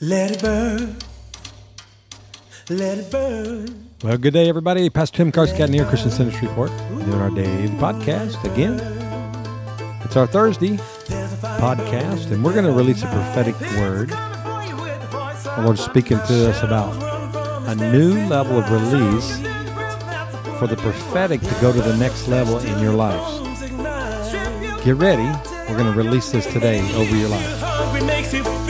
Let it burn. Let it burn. Well, good day, everybody. Pastor Tim Carscadden here, Christian Centers Report, doing our daily podcast again. It's our Thursday podcast, and we're going to release a prophetic word. The Lord's speaking to us about a new level of release for the prophetic to go to the next level in your lives. Get ready. We're going to release this today over your life.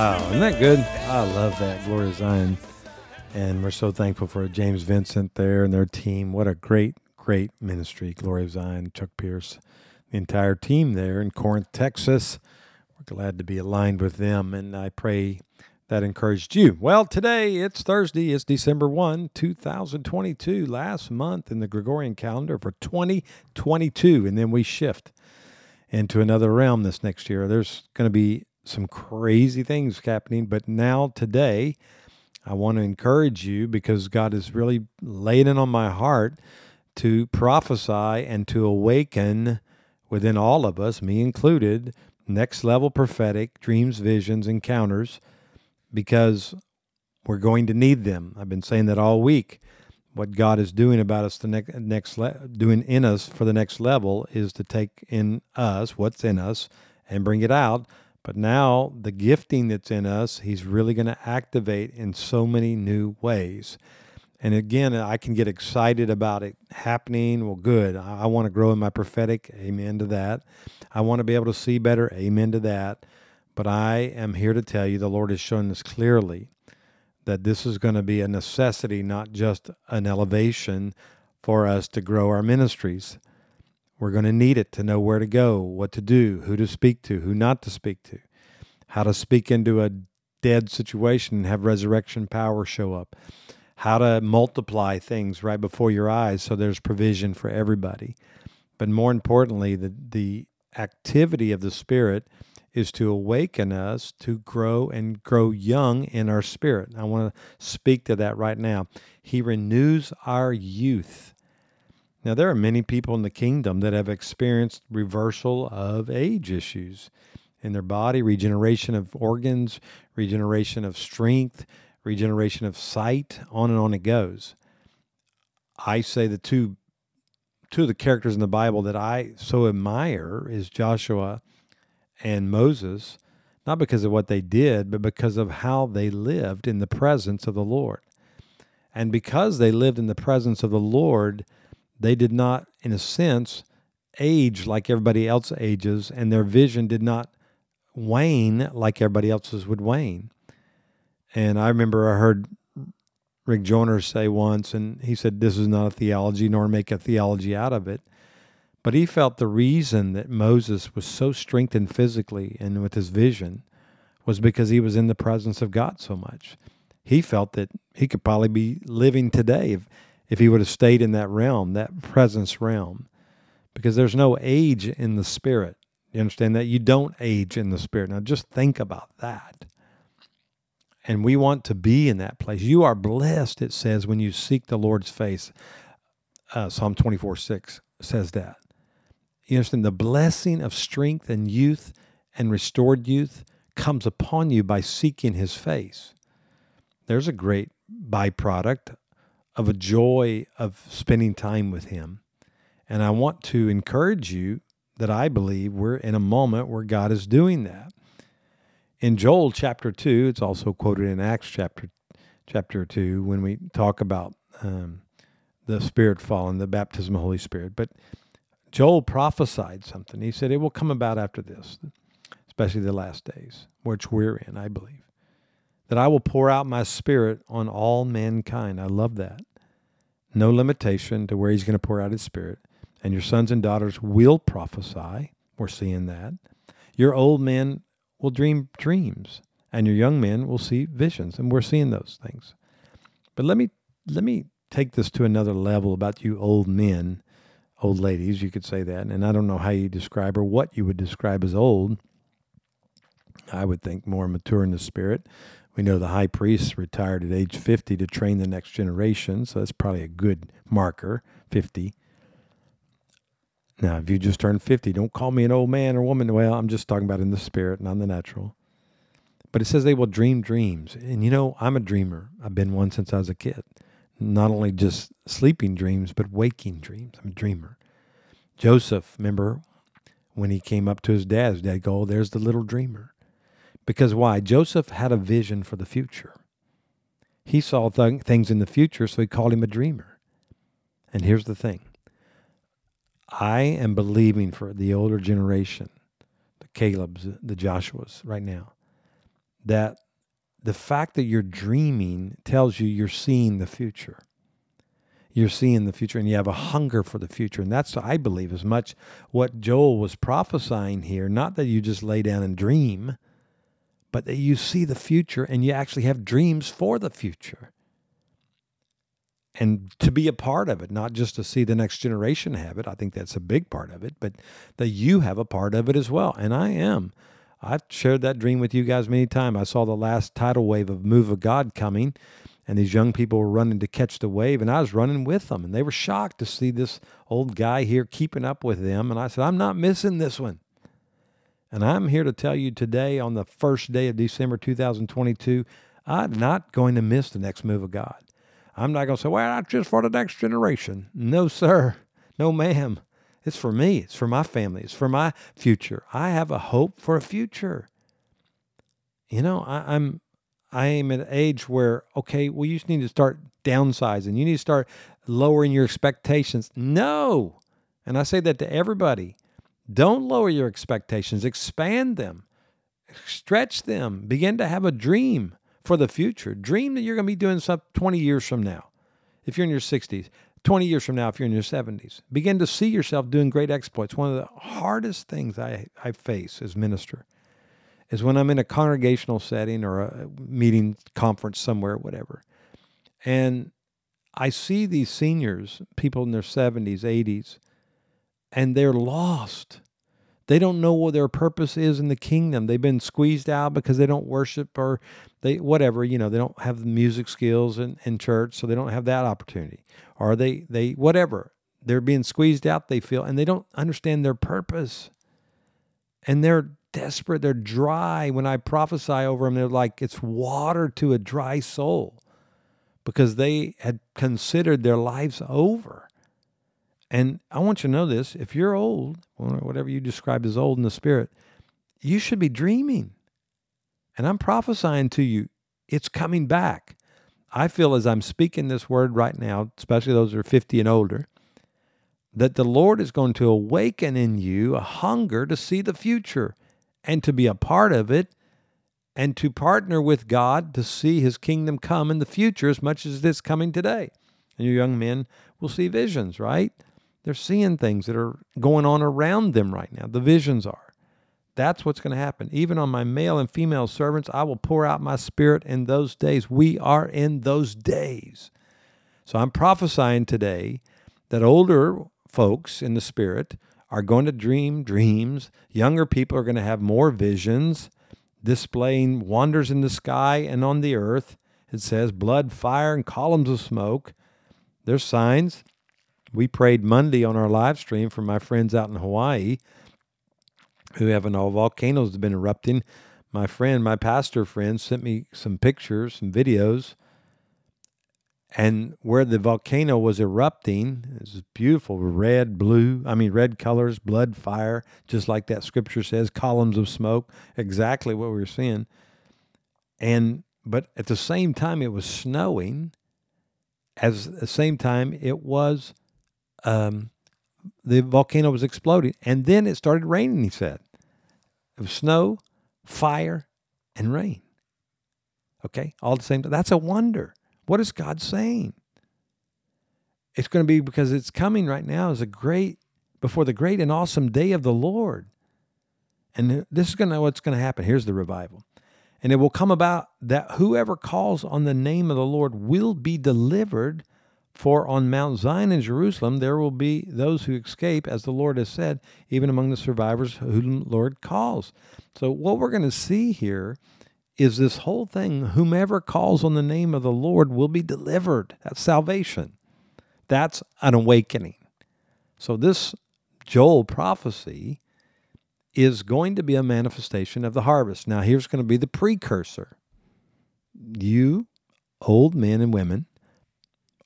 Wow, isn't that good? I love that. Glory Zion. And we're so thankful for James Vincent there and their team. What a great, great ministry. Glory Zion, Chuck Pierce, the entire team there in Corinth, Texas. We're glad to be aligned with them. And I pray that encouraged you. Well, today it's Thursday. It's December 1, 2022, last month in the Gregorian calendar for 2022. And then we shift into another realm this next year. There's going to be some crazy things happening, but now today, I want to encourage you because God has really laid it on my heart to prophesy and to awaken within all of us, me included, next level prophetic dreams, visions, encounters, because we're going to need them. I've been saying that all week. What God is doing about us, the next next le- doing in us for the next level is to take in us what's in us and bring it out. But now the gifting that's in us, He's really going to activate in so many new ways. And again, I can get excited about it happening. Well, good. I, want to grow in my prophetic. Amen to that. I want to be able to see better. Amen to that. But I am here to tell you the Lord has shown us clearly that this is going to be a necessity, not just an elevation for us to grow our ministries. We're going to need it to know where to go, what to do, who to speak to, who not to speak to, how to speak into a dead situation and have resurrection power show up, how to multiply things right before your eyes so there's provision for everybody. But more importantly, the, the activity of the Spirit is to awaken us to grow and grow young in our spirit. I want to speak to that right now. He renews our youth. Now, there are many people in the kingdom that have experienced reversal of age issues in their body, regeneration of organs, regeneration of strength, regeneration of sight, on and on it goes. I say the two two of the characters in the Bible that I so admire is Joshua and Moses, not because of what they did, but because of how they lived in the presence of the Lord. And because they lived in the presence of the Lord, they did not, in a sense, age like everybody else ages, and their vision did not wane like everybody else's would wane. And I remember I heard Rick Joyner say once, and he said, This is not a theology, nor make a theology out of it. But he felt the reason that Moses was so strengthened physically and with his vision was because he was in the presence of God so much. He felt that he could probably be living today if, if he would have stayed in that realm, that presence realm, because there's no age in the spirit. You understand that? You don't age in the spirit. Now just think about that. And we want to be in that place. You are blessed, it says, when you seek the Lord's face. Uh, Psalm 24 6 says that. You understand the blessing of strength and youth and restored youth comes upon you by seeking his face. There's a great byproduct of a joy of spending time with him. And I want to encourage you that I believe we're in a moment where God is doing that. In Joel chapter 2, it's also quoted in Acts chapter chapter 2 when we talk about um, the Spirit falling, the baptism of the Holy Spirit. But Joel prophesied something. He said it will come about after this, especially the last days, which we're in, I believe. that I will pour out my spirit on all mankind. I love that. No limitation to where he's going to pour out his spirit. And your sons and daughters will prophesy. We're seeing that. Your old men will dream dreams, and your young men will see visions. And we're seeing those things. But let me let me take this to another level about you old men, old ladies, you could say that. And I don't know how you describe or what you would describe as old. I would think more mature in the spirit. We know the high priest retired at age 50 to train the next generation, so that's probably a good marker, 50. Now, if you just turned 50, don't call me an old man or woman. Well, I'm just talking about in the spirit, not in the natural. But it says they will dream dreams. And you know, I'm a dreamer. I've been one since I was a kid. Not only just sleeping dreams, but waking dreams. I'm a dreamer. Joseph, remember when he came up to his dad, his dad go, oh, there's the little dreamer. Because why? Joseph had a vision for the future. He saw th- things in the future, so he called him a dreamer. And here's the thing I am believing for the older generation, the Caleb's, the Joshua's right now, that the fact that you're dreaming tells you you're seeing the future. You're seeing the future and you have a hunger for the future. And that's, I believe, as much what Joel was prophesying here. Not that you just lay down and dream, but that you see the future and you actually have dreams for the future and to be a part of it, not just to see the next generation have it. I think that's a big part of it, but that you have a part of it as well. And I am. I've shared that dream with you guys many times. I saw the last tidal wave of Move of God coming, and these young people were running to catch the wave, and I was running with them, and they were shocked to see this old guy here keeping up with them. And I said, I'm not missing this one. And I'm here to tell you today, on the first day of December 2022, I'm not going to miss the next move of God. I'm not going to say, well, that's just for the next generation. No, sir. No, ma'am. It's for me. It's for my family. It's for my future. I have a hope for a future. You know, I, I'm I am at an age where, okay, well, you just need to start downsizing. You need to start lowering your expectations. No. And I say that to everybody. Don't lower your expectations, expand them, stretch them, begin to have a dream for the future. Dream that you're going to be doing something 20 years from now, if you're in your 60s, 20 years from now, if you're in your 70s. Begin to see yourself doing great exploits. One of the hardest things I, I face as minister is when I'm in a congregational setting or a meeting, conference somewhere, whatever. And I see these seniors, people in their 70s, 80s, and they're lost. They don't know what their purpose is in the kingdom. They've been squeezed out because they don't worship or they whatever, you know, they don't have the music skills in, in church, so they don't have that opportunity. Or they they whatever. They're being squeezed out, they feel, and they don't understand their purpose. And they're desperate, they're dry. When I prophesy over them, they're like it's water to a dry soul because they had considered their lives over. And I want you to know this if you're old, whatever you describe as old in the spirit, you should be dreaming. And I'm prophesying to you, it's coming back. I feel as I'm speaking this word right now, especially those who are 50 and older, that the Lord is going to awaken in you a hunger to see the future and to be a part of it and to partner with God to see his kingdom come in the future as much as it's coming today. And your young men will see visions, right? They're seeing things that are going on around them right now. The visions are. That's what's going to happen. Even on my male and female servants, I will pour out my spirit in those days. We are in those days. So I'm prophesying today that older folks in the spirit are going to dream dreams. Younger people are going to have more visions, displaying wonders in the sky and on the earth. It says blood, fire, and columns of smoke. There's signs. We prayed Monday on our live stream for my friends out in Hawaii who haven't all volcanoes have been erupting. My friend, my pastor friend, sent me some pictures, some videos, and where the volcano was erupting, it was beautiful, red, blue, I mean, red colors, blood, fire, just like that scripture says, columns of smoke, exactly what we were seeing. And, but at the same time, it was snowing. As the same time, it was um, the volcano was exploding. And then it started raining, he said. It was snow, fire, and rain. Okay, all the same. That's a wonder. What is God saying? It's going to be because it's coming right now is a great, before the great and awesome day of the Lord. And this is going to what's going to happen. Here's the revival. And it will come about that whoever calls on the name of the Lord will be delivered. For on Mount Zion in Jerusalem there will be those who escape, as the Lord has said, even among the survivors whom the Lord calls. So, what we're going to see here is this whole thing whomever calls on the name of the Lord will be delivered. That's salvation, that's an awakening. So, this Joel prophecy is going to be a manifestation of the harvest. Now, here's going to be the precursor. You, old men and women,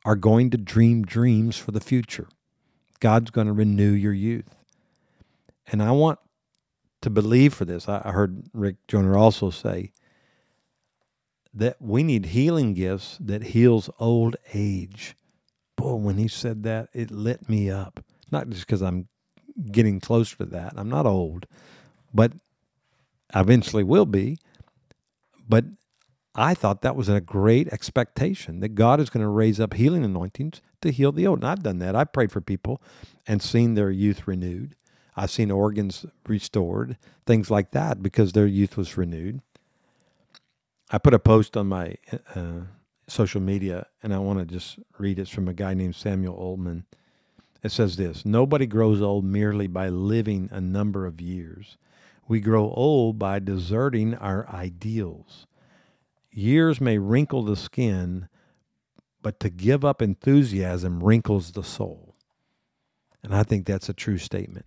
are going to dream dreams for the future. God's going to renew your youth. And I want to believe for this. I heard Rick Joyner also say that we need healing gifts that heals old age. Boy, when he said that, it lit me up. Not just because I'm getting closer to that. I'm not old, but I eventually will be. But I thought that was a great expectation that God is going to raise up healing anointings to heal the old. And I've done that. I've prayed for people and seen their youth renewed. I've seen organs restored, things like that, because their youth was renewed. I put a post on my uh, social media, and I want to just read it it's from a guy named Samuel Ullman. It says this Nobody grows old merely by living a number of years. We grow old by deserting our ideals. Years may wrinkle the skin, but to give up enthusiasm wrinkles the soul. And I think that's a true statement.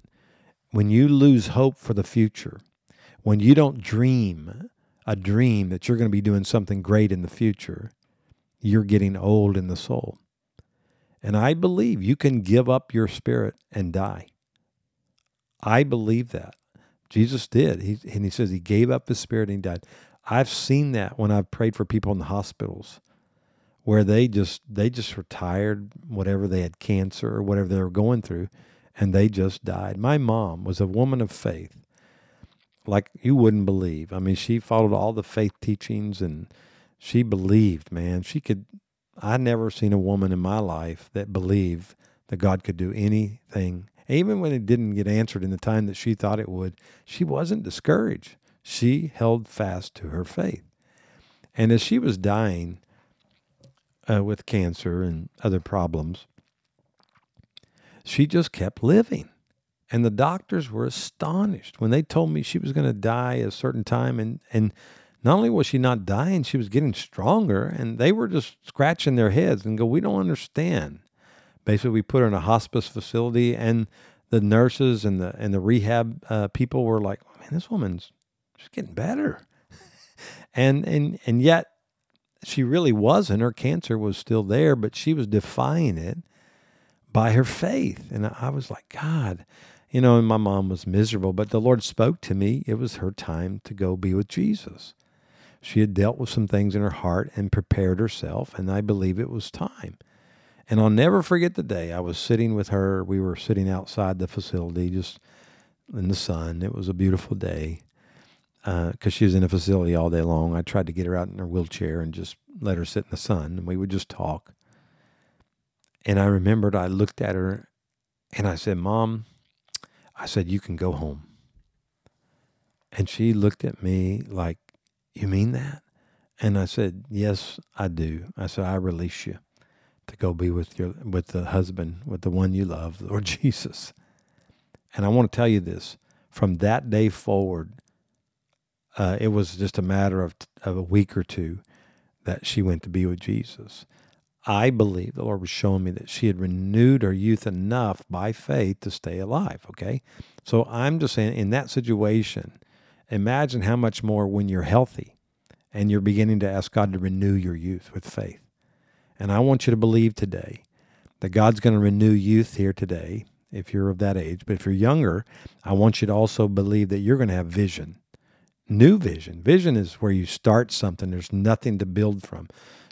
When you lose hope for the future, when you don't dream a dream that you're going to be doing something great in the future, you're getting old in the soul. And I believe you can give up your spirit and die. I believe that. Jesus did. He, and he says he gave up his spirit and he died. I've seen that when I've prayed for people in the hospitals where they just they just were tired, whatever they had cancer or whatever they were going through, and they just died. My mom was a woman of faith, like you wouldn't believe. I mean, she followed all the faith teachings and she believed, man. She could I never seen a woman in my life that believed that God could do anything. Even when it didn't get answered in the time that she thought it would, she wasn't discouraged. She held fast to her faith. And as she was dying uh, with cancer and other problems, she just kept living. And the doctors were astonished when they told me she was going to die a certain time. And, and not only was she not dying, she was getting stronger, and they were just scratching their heads and go, "We don't understand." Basically, we put her in a hospice facility, and the nurses and the and the rehab uh, people were like, "Man, this woman's she's getting better," and and and yet she really wasn't. Her cancer was still there, but she was defying it by her faith, and I was like, God. You know, and my mom was miserable, but the Lord spoke to me. It was her time to go be with Jesus. She had dealt with some things in her heart and prepared herself, and I believe it was time. And I'll never forget the day I was sitting with her. We were sitting outside the facility just in the sun. It was a beautiful day because uh, she was in a facility all day long. I tried to get her out in her wheelchair and just let her sit in the sun, and we would just talk. And I remembered I looked at her and I said, Mom, I said, you can go home. And she looked at me like you mean that? And I said, Yes, I do. I said, I release you to go be with your with the husband, with the one you love, Lord Jesus. And I want to tell you this: from that day forward, uh, it was just a matter of of a week or two that she went to be with Jesus. I believe the Lord was showing me that she had renewed her youth enough by faith to stay alive. Okay, so I'm just saying, in that situation, Imagine how much more when you're healthy and you're beginning to ask God to renew your youth with faith. And I want you to believe today that God's going to renew youth here today if you're of that age. But if you're younger, I want you to also believe that you're going to have vision, new vision. Vision is where you start something, there's nothing to build from.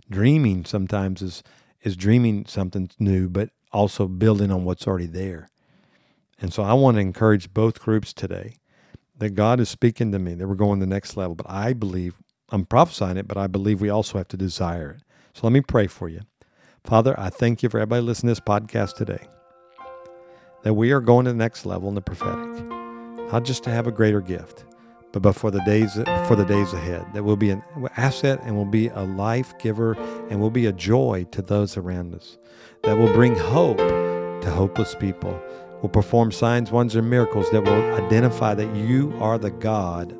Dreaming sometimes is, is dreaming something new, but also building on what's already there. And so I want to encourage both groups today that God is speaking to me, that we're going the next level. But I believe I'm prophesying it, but I believe we also have to desire it. So let me pray for you. Father, I thank you for everybody listening to this podcast today. That we are going to the next level in the prophetic, not just to have a greater gift, but for the days for the days ahead. That we'll be an asset and will be a life giver and will be a joy to those around us. That will bring hope to hopeless people. Will perform signs, wonders, and miracles that will identify that you are the God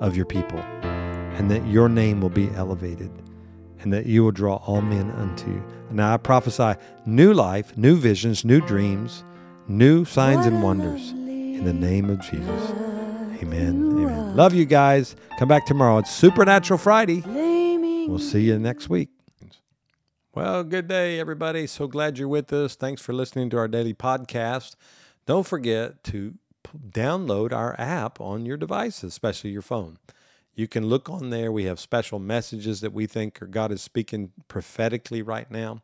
of your people, and that your name will be elevated, and that you will draw all men unto you. Now I prophesy new life, new visions, new dreams, new signs and wonders in the name of Jesus. Amen. Amen. Love you guys. Come back tomorrow. It's Supernatural Friday. We'll see you next week. Well, good day, everybody. So glad you're with us. Thanks for listening to our daily podcast. Don't forget to p- download our app on your device, especially your phone. You can look on there. We have special messages that we think God is speaking prophetically right now.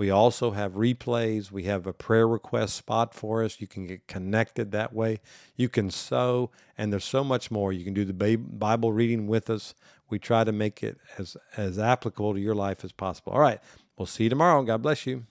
We also have replays. We have a prayer request spot for us. You can get connected that way. You can sow, and there's so much more. You can do the Bible reading with us. We try to make it as, as applicable to your life as possible. All right. We'll see you tomorrow. God bless you.